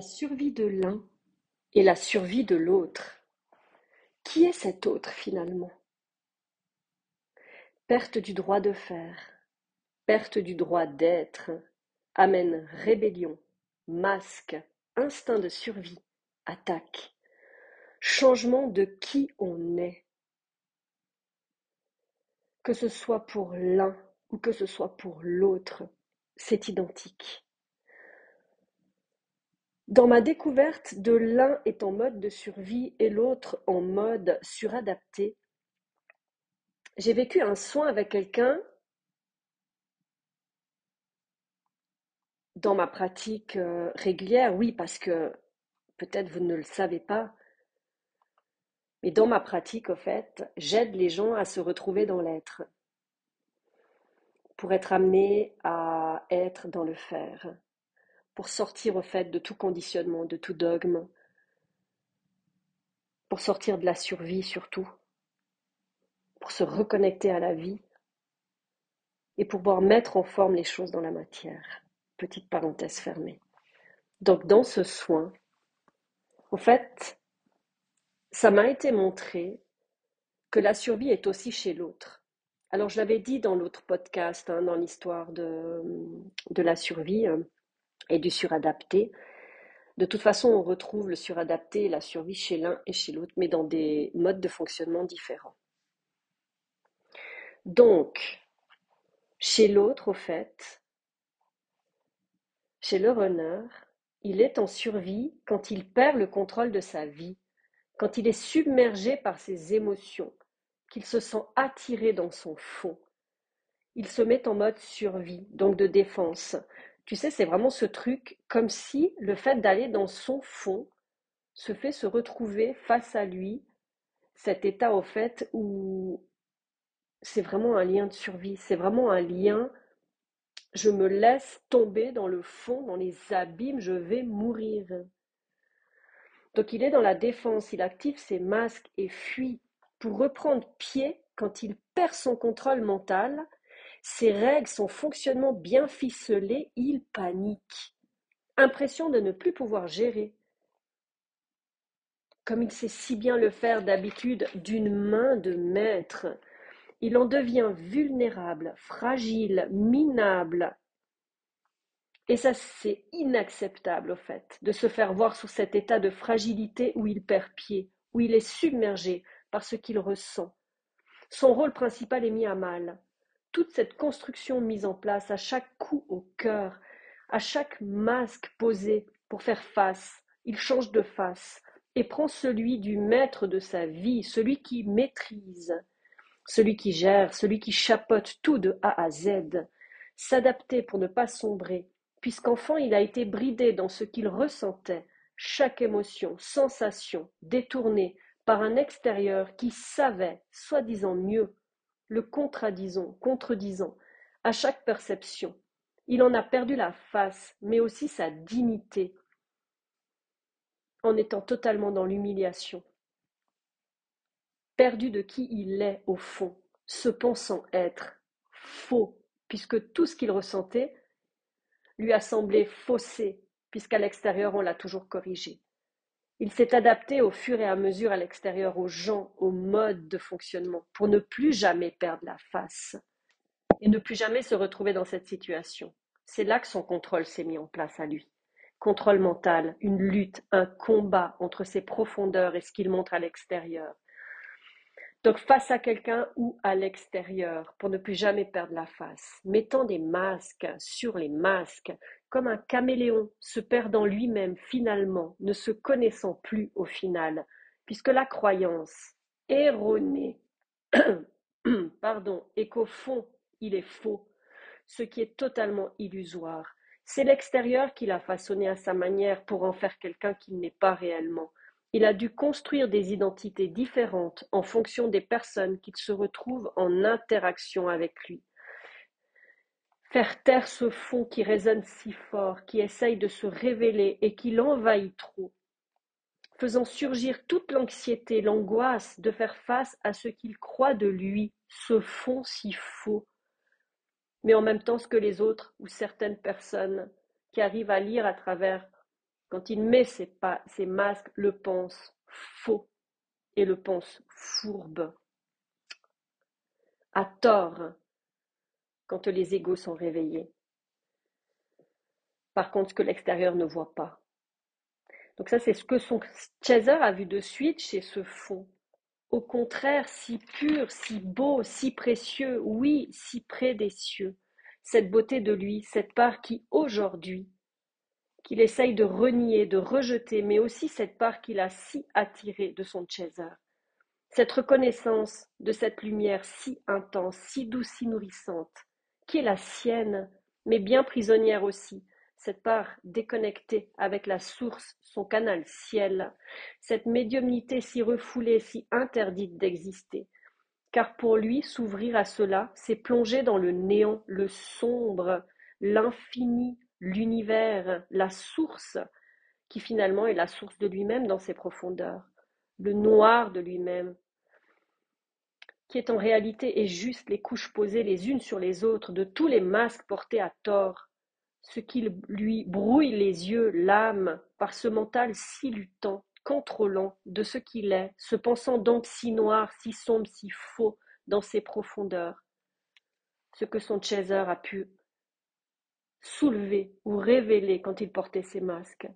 survie de l'un et la survie de l'autre. Qui est cet autre finalement? Perte du droit de faire, perte du droit d'être, amène rébellion, masque, instinct de survie, attaque, changement de qui on est. Que ce soit pour l'un ou que ce soit pour l'autre, c'est identique. Dans ma découverte de l'un est en mode de survie et l'autre en mode suradapté, j'ai vécu un soin avec quelqu'un dans ma pratique euh, régulière, oui, parce que peut-être vous ne le savez pas, mais dans ma pratique, au fait, j'aide les gens à se retrouver dans l'être, pour être amenés à être dans le faire pour sortir au fait de tout conditionnement, de tout dogme, pour sortir de la survie surtout, pour se reconnecter à la vie et pour pouvoir mettre en forme les choses dans la matière. Petite parenthèse fermée. Donc dans ce soin, au fait, ça m'a été montré que la survie est aussi chez l'autre. Alors je l'avais dit dans l'autre podcast, hein, dans l'histoire de, de la survie, hein, et du suradapté. De toute façon, on retrouve le suradapté et la survie chez l'un et chez l'autre, mais dans des modes de fonctionnement différents. Donc, chez l'autre, au fait, chez le runner, il est en survie quand il perd le contrôle de sa vie, quand il est submergé par ses émotions, qu'il se sent attiré dans son fond. Il se met en mode survie, donc de défense. Tu sais, c'est vraiment ce truc comme si le fait d'aller dans son fond se fait se retrouver face à lui, cet état au fait où c'est vraiment un lien de survie, c'est vraiment un lien, je me laisse tomber dans le fond, dans les abîmes, je vais mourir. Donc il est dans la défense, il active ses masques et fuit pour reprendre pied quand il perd son contrôle mental ses règles, son fonctionnement bien ficelé, il panique. Impression de ne plus pouvoir gérer. Comme il sait si bien le faire d'habitude d'une main de maître, il en devient vulnérable, fragile, minable. Et ça, c'est inacceptable, au fait, de se faire voir sous cet état de fragilité où il perd pied, où il est submergé par ce qu'il ressent. Son rôle principal est mis à mal toute cette construction mise en place, à chaque coup au cœur, à chaque masque posé pour faire face, il change de face et prend celui du maître de sa vie, celui qui maîtrise, celui qui gère, celui qui chapote tout de A à Z, s'adapter pour ne pas sombrer, puisqu'enfant il a été bridé dans ce qu'il ressentait, chaque émotion, sensation, détournée par un extérieur qui savait, soi-disant mieux, le contradisant, contredisant, à chaque perception. Il en a perdu la face, mais aussi sa dignité, en étant totalement dans l'humiliation. Perdu de qui il est au fond, se pensant être faux, puisque tout ce qu'il ressentait lui a semblé faussé, puisqu'à l'extérieur on l'a toujours corrigé. Il s'est adapté au fur et à mesure à l'extérieur aux gens, aux modes de fonctionnement, pour ne plus jamais perdre la face et ne plus jamais se retrouver dans cette situation. C'est là que son contrôle s'est mis en place à lui. Contrôle mental, une lutte, un combat entre ses profondeurs et ce qu'il montre à l'extérieur. Donc face à quelqu'un ou à l'extérieur, pour ne plus jamais perdre la face, mettant des masques sur les masques, comme un caméléon se perdant lui-même finalement, ne se connaissant plus au final, puisque la croyance erronée pardon, est qu'au fond il est faux, ce qui est totalement illusoire. C'est l'extérieur qui l'a façonné à sa manière pour en faire quelqu'un qu'il n'est pas réellement. Il a dû construire des identités différentes en fonction des personnes qu'il se retrouve en interaction avec lui. Faire taire ce fond qui résonne si fort, qui essaye de se révéler et qui l'envahit trop, faisant surgir toute l'anxiété, l'angoisse de faire face à ce qu'il croit de lui, ce fond si faux, mais en même temps ce que les autres ou certaines personnes qui arrivent à lire à travers quand il met ses, ses masques, le pense faux et le pense fourbe. À tort, quand les égaux sont réveillés. Par contre, ce que l'extérieur ne voit pas. Donc ça, c'est ce que son Chaser a vu de suite chez ce fond. Au contraire, si pur, si beau, si précieux, oui, si près des cieux. Cette beauté de lui, cette part qui, aujourd'hui, qu'il essaye de renier, de rejeter, mais aussi cette part qu'il a si attirée de son Chaser. Cette reconnaissance de cette lumière si intense, si douce, si nourrissante, qui est la sienne, mais bien prisonnière aussi, cette part déconnectée avec la source, son canal ciel, cette médiumnité si refoulée, si interdite d'exister. Car pour lui, s'ouvrir à cela, c'est plonger dans le néant, le sombre, l'infini, l'univers, la source, qui finalement est la source de lui-même dans ses profondeurs, le noir de lui-même, qui est en réalité et juste les couches posées les unes sur les autres de tous les masques portés à tort, ce qui lui brouille les yeux, l'âme, par ce mental si luttant, contrôlant de ce qu'il est, se pensant donc si noir, si sombre, si faux dans ses profondeurs. Ce que son chaser a pu soulever ou révéler quand il portait ses masques,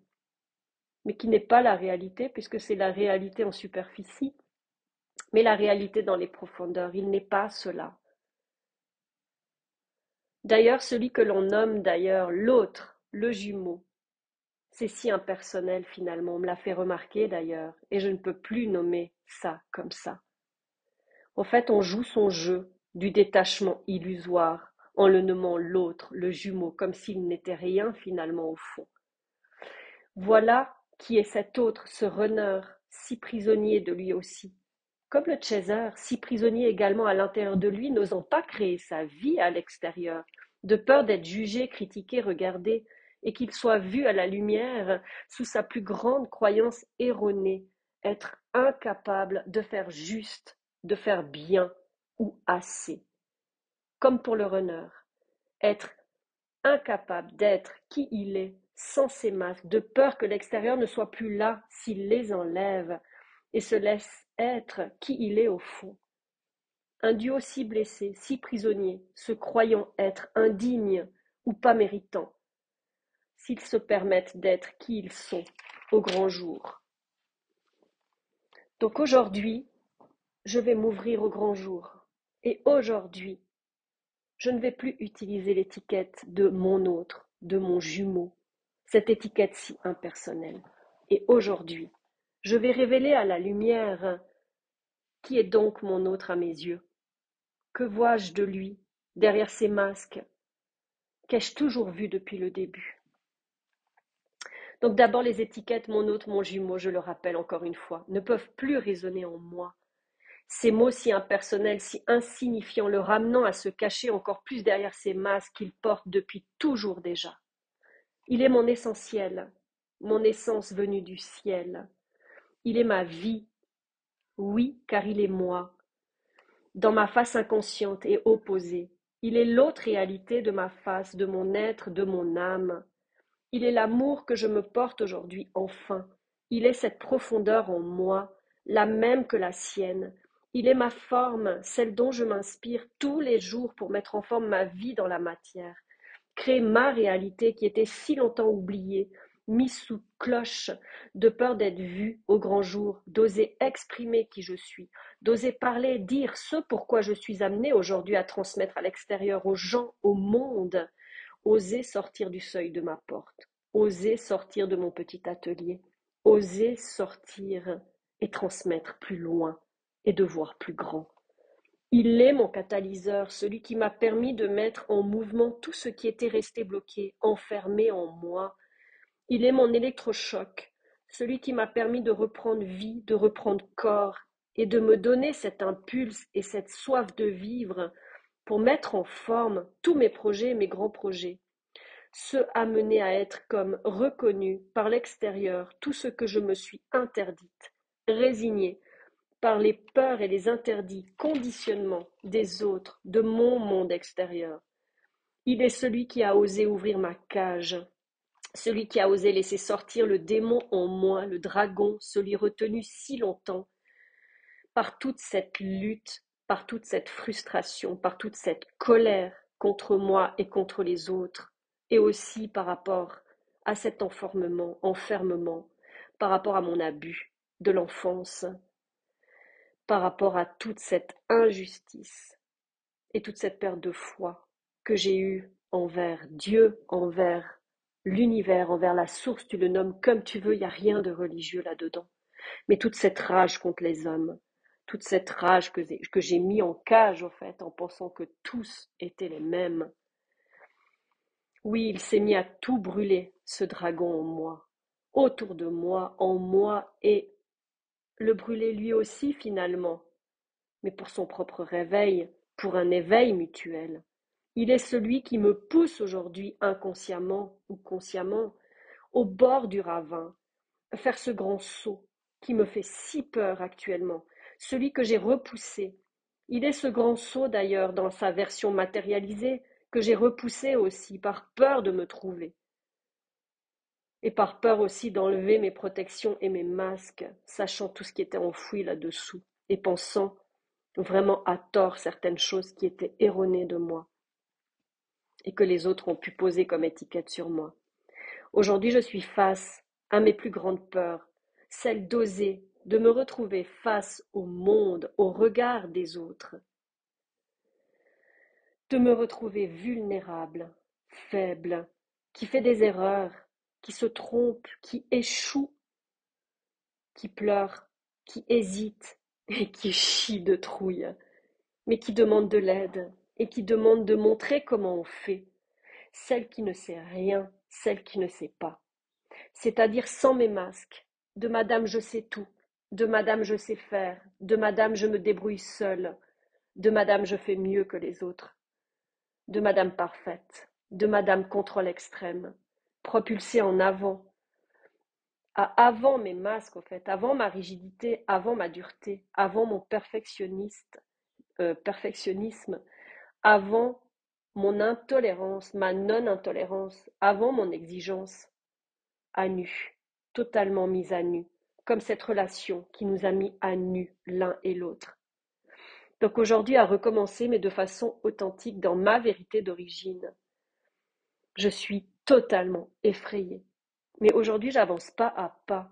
mais qui n'est pas la réalité, puisque c'est la réalité en superficie, mais la réalité dans les profondeurs. Il n'est pas cela. D'ailleurs, celui que l'on nomme d'ailleurs l'autre, le jumeau, c'est si impersonnel finalement, on me l'a fait remarquer d'ailleurs, et je ne peux plus nommer ça comme ça. En fait, on joue son jeu du détachement illusoire en le nommant l'autre, le jumeau, comme s'il n'était rien finalement au fond. Voilà qui est cet autre, ce runner, si prisonnier de lui aussi, comme le chaser, si prisonnier également à l'intérieur de lui, n'osant pas créer sa vie à l'extérieur, de peur d'être jugé, critiqué, regardé, et qu'il soit vu à la lumière sous sa plus grande croyance erronée, être incapable de faire juste, de faire bien ou assez. Comme pour le runner, être incapable d'être qui il est sans ses masques, de peur que l'extérieur ne soit plus là s'il les enlève, et se laisse être qui il est au fond. Un duo si blessé, si prisonnier, se croyant être indigne ou pas méritant, s'ils se permettent d'être qui ils sont au grand jour. Donc aujourd'hui, je vais m'ouvrir au grand jour. Et aujourd'hui, je ne vais plus utiliser l'étiquette de mon autre, de mon jumeau, cette étiquette si impersonnelle. Et aujourd'hui, je vais révéler à la lumière qui est donc mon autre à mes yeux. Que vois-je de lui, derrière ces masques? Qu'ai-je toujours vu depuis le début? Donc d'abord les étiquettes mon autre, mon jumeau, je le rappelle encore une fois, ne peuvent plus résonner en moi. Ces mots si impersonnels, si insignifiants, le ramenant à se cacher encore plus derrière ces masques qu'il porte depuis toujours déjà. Il est mon essentiel, mon essence venue du ciel. Il est ma vie, oui, car il est moi. Dans ma face inconsciente et opposée, il est l'autre réalité de ma face, de mon être, de mon âme. Il est l'amour que je me porte aujourd'hui enfin. Il est cette profondeur en moi, la même que la sienne. Il est ma forme, celle dont je m'inspire tous les jours pour mettre en forme ma vie dans la matière, créer ma réalité qui était si longtemps oubliée, mis sous cloche, de peur d'être vu au grand jour, d'oser exprimer qui je suis, d'oser parler, dire ce pourquoi je suis amené aujourd'hui à transmettre à l'extérieur, aux gens, au monde, oser sortir du seuil de ma porte, oser sortir de mon petit atelier, oser sortir et transmettre plus loin et de voir plus grand. Il est mon catalyseur, celui qui m'a permis de mettre en mouvement tout ce qui était resté bloqué, enfermé en moi, il est mon électrochoc, celui qui m'a permis de reprendre vie, de reprendre corps, et de me donner cet impulse et cette soif de vivre pour mettre en forme tous mes projets, mes grands projets. Ceux amenés à être comme reconnus par l'extérieur, tout ce que je me suis interdite, résignée par les peurs et les interdits, conditionnements des autres, de mon monde extérieur. Il est celui qui a osé ouvrir ma cage, celui qui a osé laisser sortir le démon en moi, le dragon, celui retenu si longtemps. Par toute cette lutte, par toute cette frustration, par toute cette colère contre moi et contre les autres, et aussi par rapport à cet enfermement, enfermement, par rapport à mon abus de l'enfance, par rapport à toute cette injustice et toute cette perte de foi que j'ai eue envers Dieu, envers l'univers, envers la source, tu le nommes comme tu veux, il n'y a rien de religieux là-dedans. Mais toute cette rage contre les hommes, toute cette rage que, j'ai mis en cage, au fait, en pensant que tous étaient les mêmes. Oui, il s'est mis à tout brûler, ce dragon en moi, autour de moi, en moi, et le brûler lui aussi finalement, mais pour son propre réveil, pour un éveil mutuel. Il est celui qui me pousse aujourd'hui inconsciemment ou consciemment au bord du ravin, faire ce grand saut qui me fait si peur actuellement, celui que j'ai repoussé. Il est ce grand saut d'ailleurs dans sa version matérialisée que j'ai repoussé aussi par peur de me trouver et par peur aussi d'enlever mes protections et mes masques, sachant tout ce qui était enfoui là-dessous, et pensant vraiment à tort certaines choses qui étaient erronées de moi, et que les autres ont pu poser comme étiquette sur moi. Aujourd'hui, je suis face à mes plus grandes peurs, celle d'oser, de me retrouver face au monde, au regard des autres, de me retrouver vulnérable, faible, qui fait des erreurs, qui se trompe, qui échoue, qui pleure, qui hésite et qui chie de trouille, mais qui demande de l'aide et qui demande de montrer comment on fait, celle qui ne sait rien, celle qui ne sait pas, c'est-à-dire sans mes masques, de Madame je sais tout, de Madame je sais faire, de Madame je me débrouille seule, de Madame je fais mieux que les autres, de Madame parfaite, de Madame contrôle extrême, propulsée en avant, avant mes masques, au fait, avant ma rigidité, avant ma dureté, avant mon euh, perfectionnisme, avant mon intolérance, ma non-intolérance, avant mon exigence, à nu, totalement mise à nu, comme cette relation qui nous a mis à nu l'un et l'autre. Donc aujourd'hui, à recommencer, mais de façon authentique, dans ma vérité d'origine. Je suis totalement effrayée. Mais aujourd'hui, j'avance pas à pas,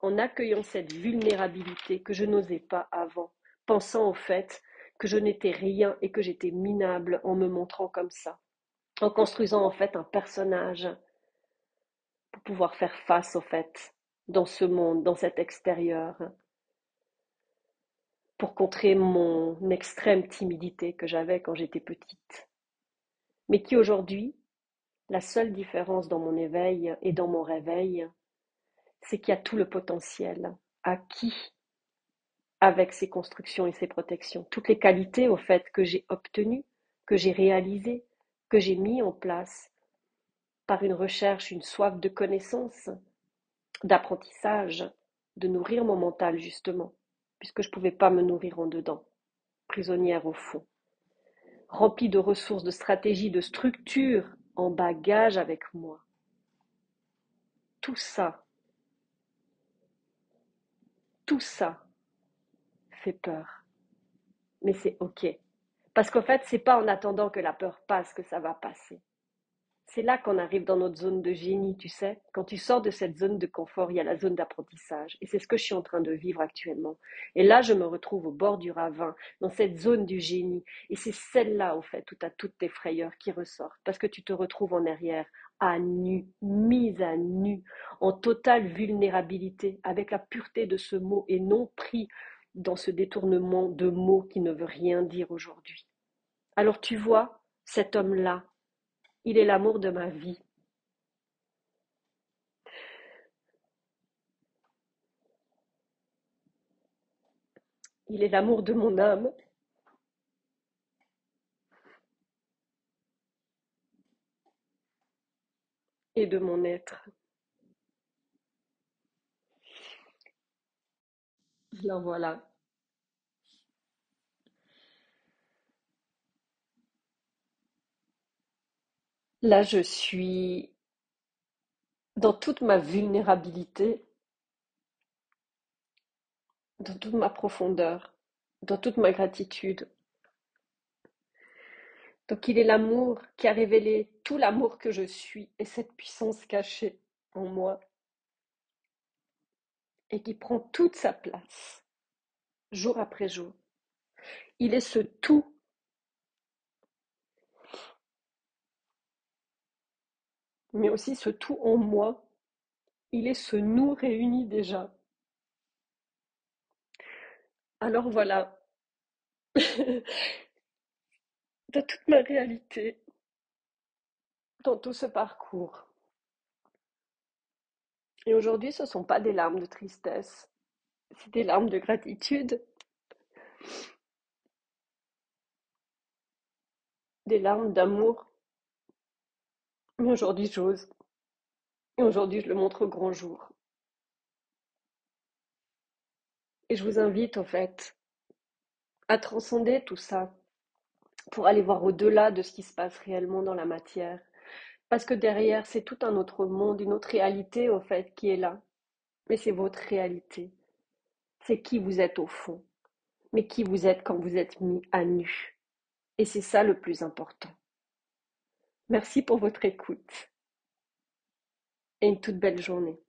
en accueillant cette vulnérabilité que je n'osais pas avant, pensant au fait que je n'étais rien et que j'étais minable en me montrant comme ça, en construisant en fait un personnage pour pouvoir faire face au fait dans ce monde, dans cet extérieur, pour contrer mon extrême timidité que j'avais quand j'étais petite, mais qui aujourd'hui la seule différence dans mon éveil et dans mon réveil, c'est qu'il y a tout le potentiel acquis avec ces constructions et ces protections. Toutes les qualités, au fait, que j'ai obtenues, que j'ai réalisées, que j'ai mis en place par une recherche, une soif de connaissance, d'apprentissage, de nourrir mon mental, justement, puisque je ne pouvais pas me nourrir en dedans, prisonnière au fond. Remplie de ressources, de stratégies, de structures en bagage avec moi. Tout ça, tout ça fait peur. Mais c'est ok. Parce qu'en fait, c'est pas en attendant que la peur passe que ça va passer. C'est là qu'on arrive dans notre zone de génie, tu sais. Quand tu sors de cette zone de confort, il y a la zone d'apprentissage. Et c'est ce que je suis en train de vivre actuellement. Et là, je me retrouve au bord du ravin, dans cette zone du génie. Et c'est celle-là, au fait, où tu as toutes tes frayeurs qui ressortent. Parce que tu te retrouves en arrière, à nu, mise à nu, en totale vulnérabilité, avec la pureté de ce mot et non pris dans ce détournement de mots qui ne veut rien dire aujourd'hui. Alors tu vois, cet homme-là, il est l'amour de ma vie. Il est l'amour de mon âme. Et de mon être. Alors voilà. Là, je suis dans toute ma vulnérabilité, dans toute ma profondeur, dans toute ma gratitude. Donc il est l'amour qui a révélé tout l'amour que je suis et cette puissance cachée en moi et qui prend toute sa place jour après jour. Il est ce tout mais aussi ce tout en moi. Il est ce nous réuni déjà. Alors voilà, dans toute ma réalité, dans tout ce parcours. Et aujourd'hui, ce ne sont pas des larmes de tristesse, c'est des larmes de gratitude, des larmes d'amour mais aujourd'hui, j'ose. Et aujourd'hui, je le montre au grand jour. Et je vous invite, en fait, à transcender tout ça pour aller voir au-delà de ce qui se passe réellement dans la matière. Parce que derrière, c'est tout un autre monde, une autre réalité, au fait, qui est là. Mais c'est votre réalité. C'est qui vous êtes au fond. Mais qui vous êtes quand vous êtes mis à nu. Et c'est ça le plus important. Merci pour votre écoute et une toute belle journée.